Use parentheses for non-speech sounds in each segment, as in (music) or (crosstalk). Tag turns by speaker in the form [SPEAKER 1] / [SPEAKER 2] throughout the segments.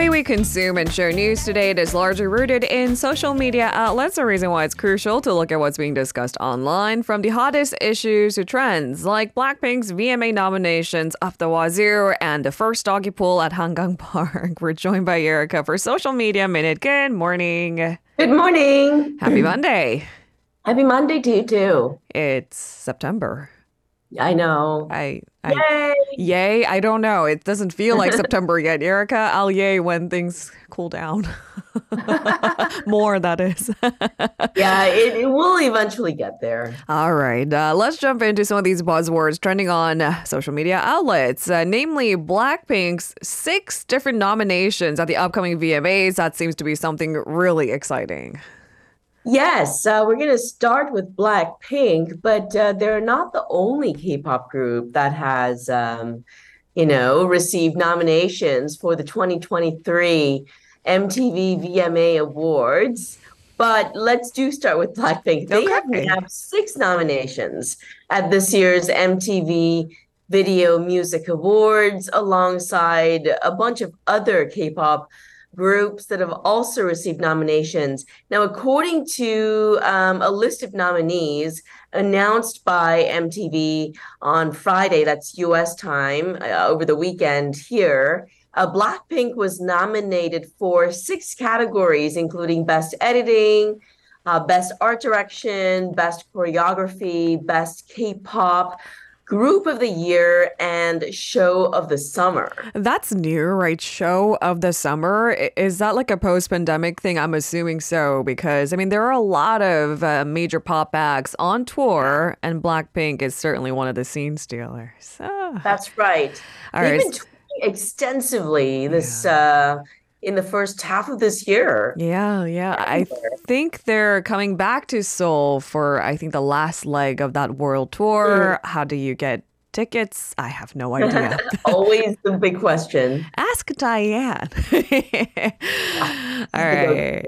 [SPEAKER 1] way we consume and share news today is largely rooted in social media outlets, a reason why it's crucial to look at what's being discussed online, from the hottest issues to trends like Blackpink's VMA nominations of the wazoo and the first doggy pool at Hangang (laughs) Park. We're joined by Erica for Social Media Minute. Good morning.
[SPEAKER 2] Good morning.
[SPEAKER 1] Happy (clears throat) Monday.
[SPEAKER 2] Happy Monday to you too.
[SPEAKER 1] It's September.
[SPEAKER 2] I know.
[SPEAKER 1] I, I
[SPEAKER 2] Yay!
[SPEAKER 1] yay. I don't know. It doesn't feel like (laughs) September yet, Erica. I'll yay when things cool down. (laughs) More, that is. (laughs)
[SPEAKER 2] Yeah, it, it will eventually get there.
[SPEAKER 1] All right, uh, let's jump into some of these buzzwords trending on social media outlets, uh, namely Blackpink's six different nominations at the upcoming VMAs. That seems to be something really exciting.
[SPEAKER 2] Yes, uh, we're going to start with Blackpink, but uh, they're not the only K-pop group that has, um, you know, received nominations for the 2023 MTV VMA Awards. But let's do start with Blackpink. They have
[SPEAKER 1] Okay.
[SPEAKER 2] nabbed six nominations at this year's MTV Video Music Awards, alongside a bunch of other K-pop groups that have also received nominations. Now, according to um, a list of nominees announced by MTV on Friday, that's US time, uh, over the weekend here, uh, Blackpink was nominated for six categories, including Best Editing, uh, Best Art Direction, Best Choreography, Best K pop, Group of the Year, and Show of the Summer.
[SPEAKER 1] That's new, right? Show of the summer. Is that like a post pandemic thing? I'm assuming so, because I mean, there are a lot of uh, major pop acts on tour, and Blackpink is certainly one of the scene stealers. Ah.
[SPEAKER 2] That's right.
[SPEAKER 1] All
[SPEAKER 2] They've
[SPEAKER 1] right.
[SPEAKER 2] been tweeting extensively this uh in the first half of this year.
[SPEAKER 1] Yeah, yeah. I think they're coming back to Seoul for, I think, the last leg of that world tour. Hmm. How do you get tickets? I have no (laughs) idea.
[SPEAKER 2] Always the big question. (laughs)
[SPEAKER 1] Ask Diane. (laughs) All right.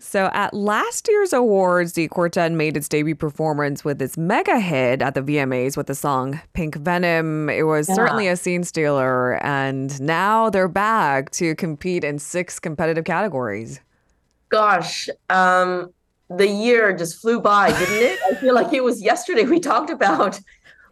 [SPEAKER 1] So at last year's awards, the quartet made its debut performance with its mega hit at the VMAs with the song Pink Venom. It was certainly a scene stealer, and now they're back to compete in six competitive categories.
[SPEAKER 2] Gosh, um the year just flew by, didn't it? I feel like it was yesterday we talked about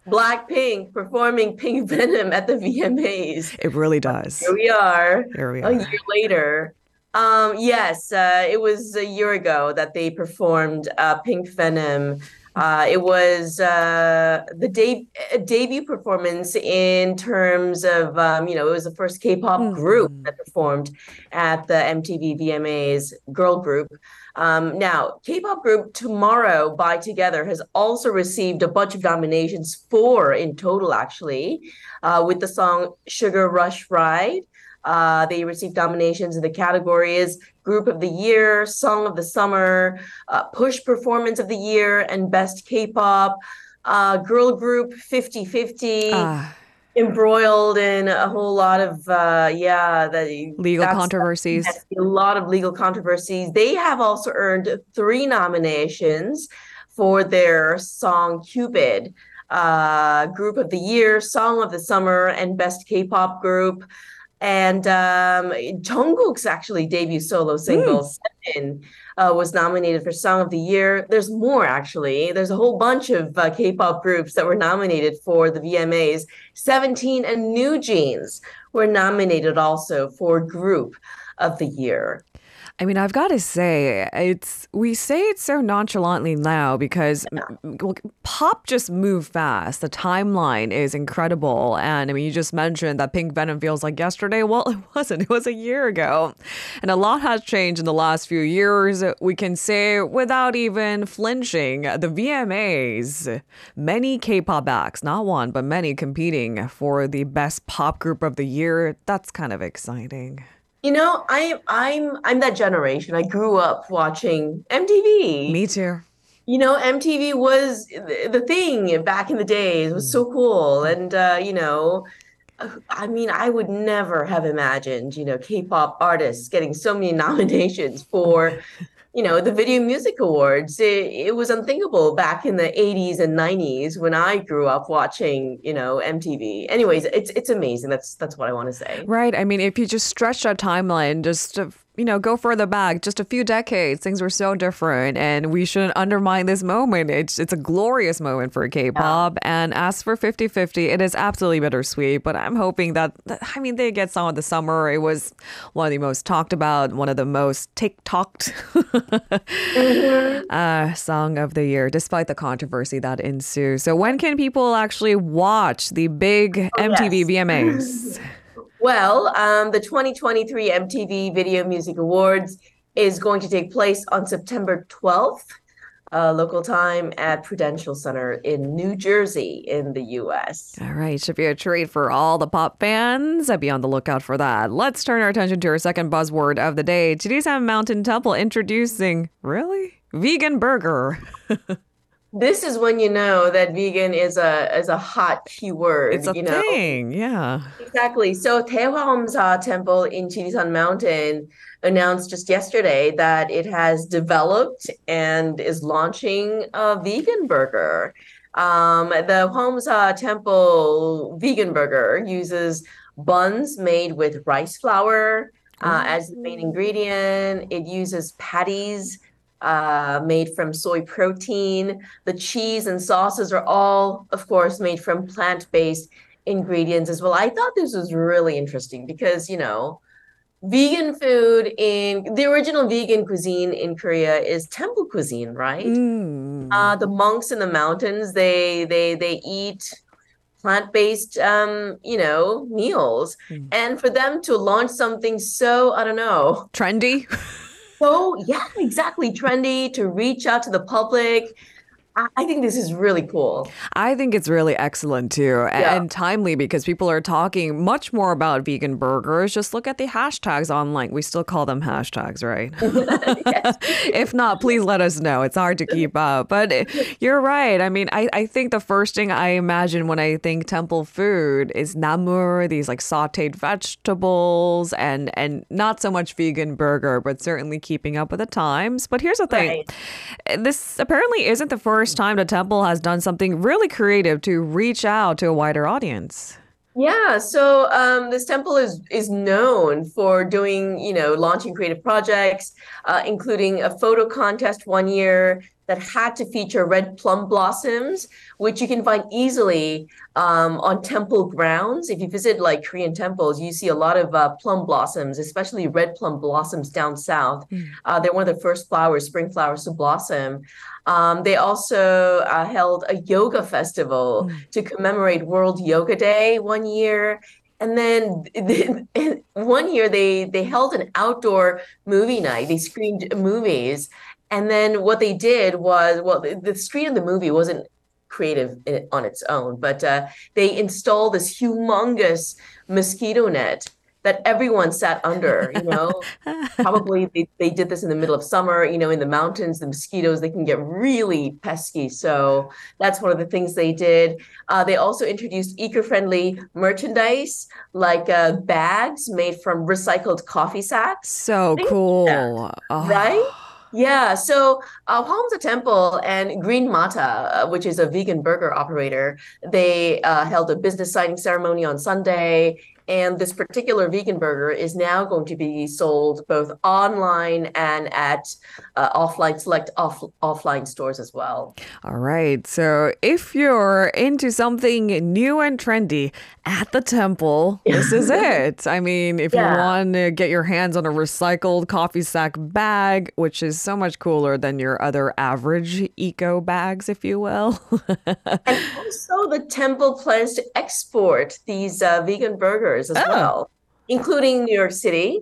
[SPEAKER 2] Blackpink performing Pink Venom at the VMAs.
[SPEAKER 1] It really does.
[SPEAKER 2] Here we are.
[SPEAKER 1] Here we are.
[SPEAKER 2] a year later. Um, yes, uh, it was a year ago that they performed uh, Pink Venom. Uh, it was uh, the de- debut performance in terms of, um, you know, it was the first K-pop group that performed at the MTV VMAs girl group. Um, now, K-pop group Tomorrow X Together has also received a bunch of nominations, four in total, actually, uh, with the song Sugar Rush Ride. Uh, they received nominations in the categories Group of the Year, Song of the Summer, uh, Push Performance of the Year, and Best K-pop. Uh, girl group Fifty Fifty,
[SPEAKER 1] Ah,
[SPEAKER 2] embroiled in a whole lot of uh, yeah, the
[SPEAKER 1] legal controversies.
[SPEAKER 2] A lot of legal controversies. They have also earned three nominations for their song Cupid, uh, Group of the Year, Song of the Summer, and Best K-pop Group. And um, Jungkook's actually debut solo single, Seven, uh, was nominated for Song of the Year. There's more, actually. There's a whole bunch of uh, K-pop groups that were nominated for the VMAs. Seventeen and NewJeans were nominated also for Group of the Year.
[SPEAKER 1] I mean, I've got to say, it's we say it so nonchalantly now because well, pop just moved fast. The timeline is incredible, and I mean, you just mentioned that Pink Venom feels like yesterday. Well, (laughs) it wasn't. It was a year ago, and a lot has changed in the last few years. We can say without even flinching, the VMAs, many K-pop acts, not one but many, competing for the best pop group of the year. That's kind of exciting.
[SPEAKER 2] You know, I I'm I'm that generation. I grew up watching MTV.
[SPEAKER 1] Me too.
[SPEAKER 2] You know, MTV was the thing back in the days. It was so cool. And uh, you know, I mean, I would never have imagined, you know, K-pop artists getting so many (laughs) nominations for, you know, the Video Music Awards. It, it was unthinkable back in the 80s and 90s when I grew up watching, you know, MTV. Anyways, it's it's amazing. That's that's what I want to say.
[SPEAKER 1] Right. I mean, if you just stretch our timeline just you know, go further back, just a few decades, things were so different, and we shouldn't undermine this moment. It's it's a glorious moment for K-pop. Yeah. And as for Fifty Fifty, it is absolutely bittersweet. But I'm hoping that, I mean, they get some of the summer. It was one of the most talked about, one of the most TikToked mm-hmm. (laughs) uh, song of the year, despite the controversy that ensues. So when can people actually watch the big oh, MTV yes. VMAs? (laughs)
[SPEAKER 2] Well, um, the 2023 MTV Video Music Awards is going to take place on September 12th, uh, local time at Prudential Center in New Jersey in the US.
[SPEAKER 1] All right, should be a treat for all the pop fans. I'd be on the lookout for that. Let's turn our attention to our second buzzword of the day. Today's Mountain Temple introducing, really? Vegan burger. (laughs)
[SPEAKER 2] this is when you know that vegan is a is a hot keyword.
[SPEAKER 1] It's a
[SPEAKER 2] you
[SPEAKER 1] know? thing, yeah.
[SPEAKER 2] Exactly. So Daehwaeomsa Temple in Jirisan Mountain announced just yesterday that it has developed and is launching a vegan burger. Um, the Hwaeomsa Temple vegan burger uses buns made with rice flour uh, as the main ingredient. It uses patties uh, made from soy protein. The cheese and sauces are all, of course, made from plant based ingredients as well. I thought this was really interesting because, you know, vegan food in the original vegan cuisine in Korea is temple cuisine, right? Mm. Uh, the monks in the mountains, they they they eat plant-based um you know meals mm. and for them to launch something so i don't know
[SPEAKER 1] trendy (laughs)
[SPEAKER 2] so yeah, exactly. Trendy to reach out to the public I think this is really cool.
[SPEAKER 1] I think it's really excellent too yeah. and timely because people are talking much more about vegan burgers. Just look at the hashtags online. We still call them hashtags, right? (laughs) (laughs) if not, please let us know. It's hard to keep up. But (laughs) you're right. I mean, I, I think the first thing I imagine when I think temple food is namul, these like sauteed vegetables, and and not so much vegan burger, but certainly keeping up with the times. But here's the thing. Right. This apparently isn't the first first time the temple has done something really creative to reach out to a wider audience.
[SPEAKER 2] Yeah, so um, this temple is is known for doing, you know, launching creative projects, uh, including a photo contest one year that had to feature red plum blossoms, which you can find easily um, on temple grounds. If you visit like Korean temples, you see a lot of uh, plum blossoms, especially red plum blossoms down south. Mm. Uh, they're one of the first flowers, spring flowers to blossom. Um, they also uh, held a yoga festival mm. to commemorate World Yoga Day one year. And then (laughs) one year they they held an outdoor movie night. They screened movies and then what they did was, well, the, the screen of the movie wasn't creative on its own, but uh, they installed this humongous mosquito net that everyone sat under you know? (laughs) Probably they, they did this in the middle of summer you know in the mountains the mosquitoes they can get really pesky. So that's one of the things they did. Uh, they also introduced eco-friendly merchandise like uh, bags made from recycled coffee sacks.
[SPEAKER 1] So cool.
[SPEAKER 2] oh. right? Yeah, so uh, Hwaeomsa Temple and Green Mata, uh, which is a vegan burger operator, they uh, held a business signing ceremony on Sunday, and this particular vegan burger is now going to be sold both online and at uh, offline, select off, offline stores as well.
[SPEAKER 1] All right. So if you're into something new and trendy at the temple, (laughs) this is it. I mean, if yeah. you want to get your hands on a recycled coffee sack bag, which is so much cooler than your other average eco bags, if you will. (laughs)
[SPEAKER 2] and also, the temple plans to export these uh, vegan burgers as oh. well, including New York City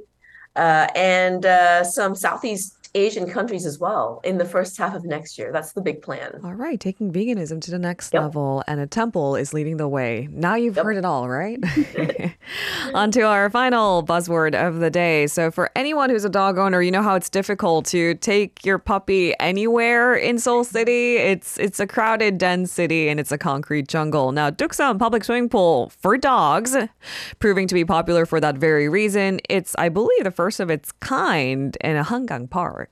[SPEAKER 2] uh, and uh, some Southeast Asian countries as well in the first half of next year. That's the big plan.
[SPEAKER 1] All right, taking veganism to the next yep. level, and a temple is leading the way. Now you've yep. heard it all, right? (laughs) (laughs) On to our final buzzword of the day. So, for anyone who's a dog owner, you know how it's difficult to take your puppy anywhere in Seoul City. It's it's a crowded, dense city, and it's a concrete jungle. Now, Ttukseom Public Swimming Pool for dogs, proving to be popular for that very reason. It's, I believe, the first of its kind in a Hangang Park.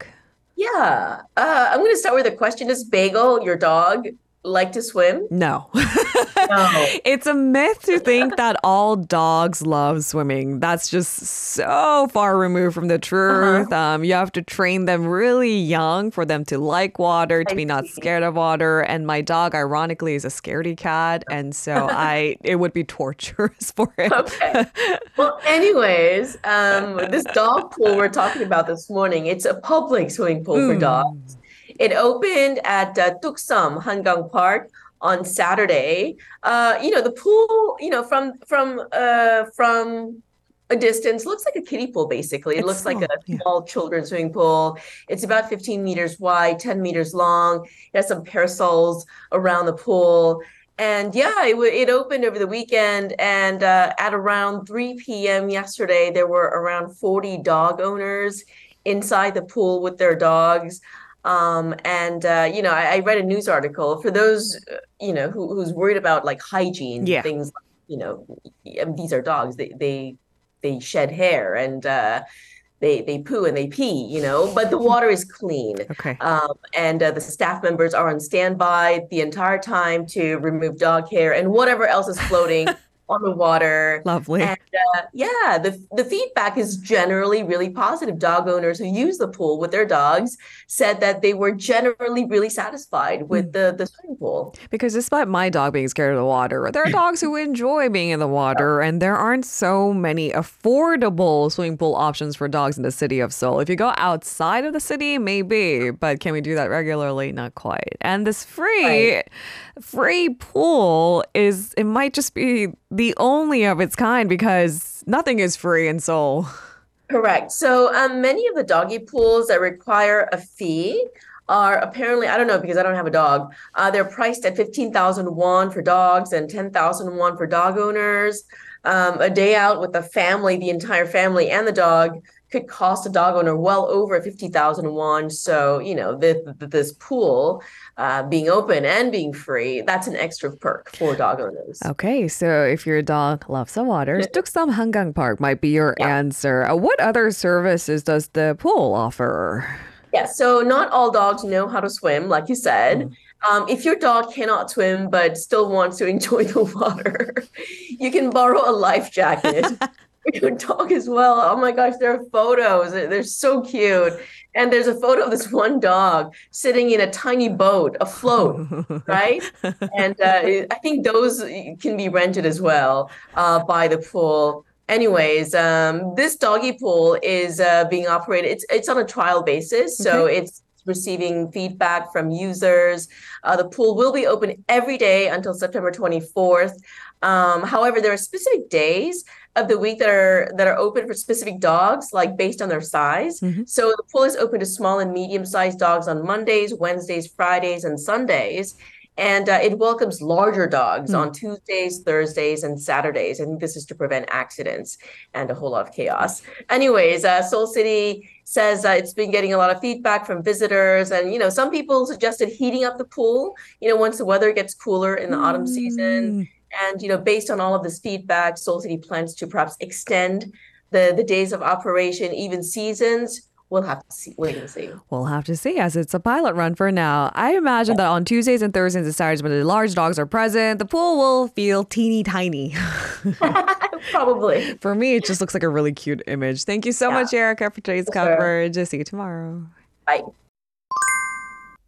[SPEAKER 2] Yeah. Uh, I'm going to start with a question. Is Bagel, your dog, like to swim?
[SPEAKER 1] No.
[SPEAKER 2] No. (laughs)
[SPEAKER 1] It's a myth to think that all dogs love swimming. That's just so far removed from the truth.
[SPEAKER 2] Uh-huh.
[SPEAKER 1] Um, you have to train them really young for them to like water, to
[SPEAKER 2] I
[SPEAKER 1] be not
[SPEAKER 2] see.
[SPEAKER 1] scared of water. And my dog, ironically, is a scaredy cat, and so (laughs) I it would be torturous for him.
[SPEAKER 2] Okay. (laughs) Well, anyways, um, this dog pool we're talking about this morning, it's a public swimming pool for
[SPEAKER 1] Mm.
[SPEAKER 2] dogs. It opened at uh, Ttukseom Hangang Park on Saturday. Uh, you know, the pool, you know, from from uh from a distance looks like a kiddie pool basically. It
[SPEAKER 1] It's
[SPEAKER 2] looks like a
[SPEAKER 1] small, yeah.
[SPEAKER 2] small children's swimming pool. It's about 15 meters wide, 10 meters long. It has some parasols around the pool. And yeah, it, wa- it opened over the weekend. And uh, at around 3 p.m. yesterday, there were around 40 dog owners inside the pool with their dogs. Um, and uh, you know, I, I read a news article for those, uh, you know, who, who's worried about like hygiene,
[SPEAKER 1] Yeah.
[SPEAKER 2] things, like, you know, I mean, these are dogs. They they they shed hair and uh, they they poo and they pee, you know, but the water is clean.
[SPEAKER 1] Okay.
[SPEAKER 2] Um, and uh, the staff members are on standby the entire time to remove dog hair and whatever else is floating (laughs) on the water.
[SPEAKER 1] Lovely.
[SPEAKER 2] And uh, yeah, the the feedback is generally really positive. Dog owners who use the pool with their dogs said that they were generally really satisfied with the the swimming pool.
[SPEAKER 1] Because despite my dog being scared of the water, there are (laughs) dogs who enjoy being in the water, and there aren't so many affordable swimming pool options for dogs in the city of Seoul. If you go outside of the city, maybe, but can we do that regularly? Not quite. And this free,
[SPEAKER 2] Right.
[SPEAKER 1] free pool is it might just be the only of its kind because nothing is free in Seoul.
[SPEAKER 2] Correct. So um, many of the doggy pools that require a fee are apparently, I don't know because I don't have a dog. Uh, they're priced at 15,000 won for dogs and 10,000 won for dog owners. Um, a day out with the family, the entire family and the dog could cost a dog owner well over 50,000 won. So, you know, this, this pool uh, being open and being free, that's an extra perk for dog owners.
[SPEAKER 1] Okay, so if your dog loves the water, Ttukseom Hangang Park might be your
[SPEAKER 2] Yeah.
[SPEAKER 1] answer. Uh, what other services does the pool offer?
[SPEAKER 2] Yeah, so not all dogs know how to swim, like you said. Um, if your dog cannot swim but still wants to (laughs) enjoy the water, you can borrow a life jacket (laughs) (laughs) your dog as well. Oh my gosh, there are photos. They're so cute. And there's a photo of this one dog sitting in a tiny boat afloat, (laughs) right? And uh, (laughs) I think those can be rented as well uh, by the pool. Anyways, um, this doggy pool is uh, being operated. It's it's on a trial basis, so it's receiving feedback from users. Uh, the pool will be open every day until September 24th. Um, however, there are specific days of the week that are that are open for specific dogs, like based on their size.
[SPEAKER 1] Mhm.
[SPEAKER 2] So the pool is open to small and medium-sized dogs on Mondays, Wednesdays, Fridays, and Sundays. And uh, it welcomes larger dogs
[SPEAKER 1] Mm.
[SPEAKER 2] on Tuesdays, Thursdays, and Saturdays. I think this is to prevent accidents and a whole lot of chaos. Anyways, uh, Seoul City says uh, it's been getting a lot of feedback from visitors, and you know, some people suggested heating up the pool. You know, once the weather gets cooler in the autumn season,
[SPEAKER 1] Mm.
[SPEAKER 2] and you know, based on all of this feedback, Seoul City plans to perhaps extend the the days of operation, even seasons. We'll have to see, wait and see.
[SPEAKER 1] We'll have to see as it's a pilot run for now. I imagine that on Tuesdays and Thursdays and Saturdays when the large dogs are present, the pool will feel teeny tiny. (laughs) (laughs)
[SPEAKER 2] Probably.
[SPEAKER 1] for me, it just looks like a really cute image. Thank you so
[SPEAKER 2] Yeah.
[SPEAKER 1] much, Erica, for today's
[SPEAKER 2] sir.
[SPEAKER 1] coverage. See you tomorrow.
[SPEAKER 2] Bye.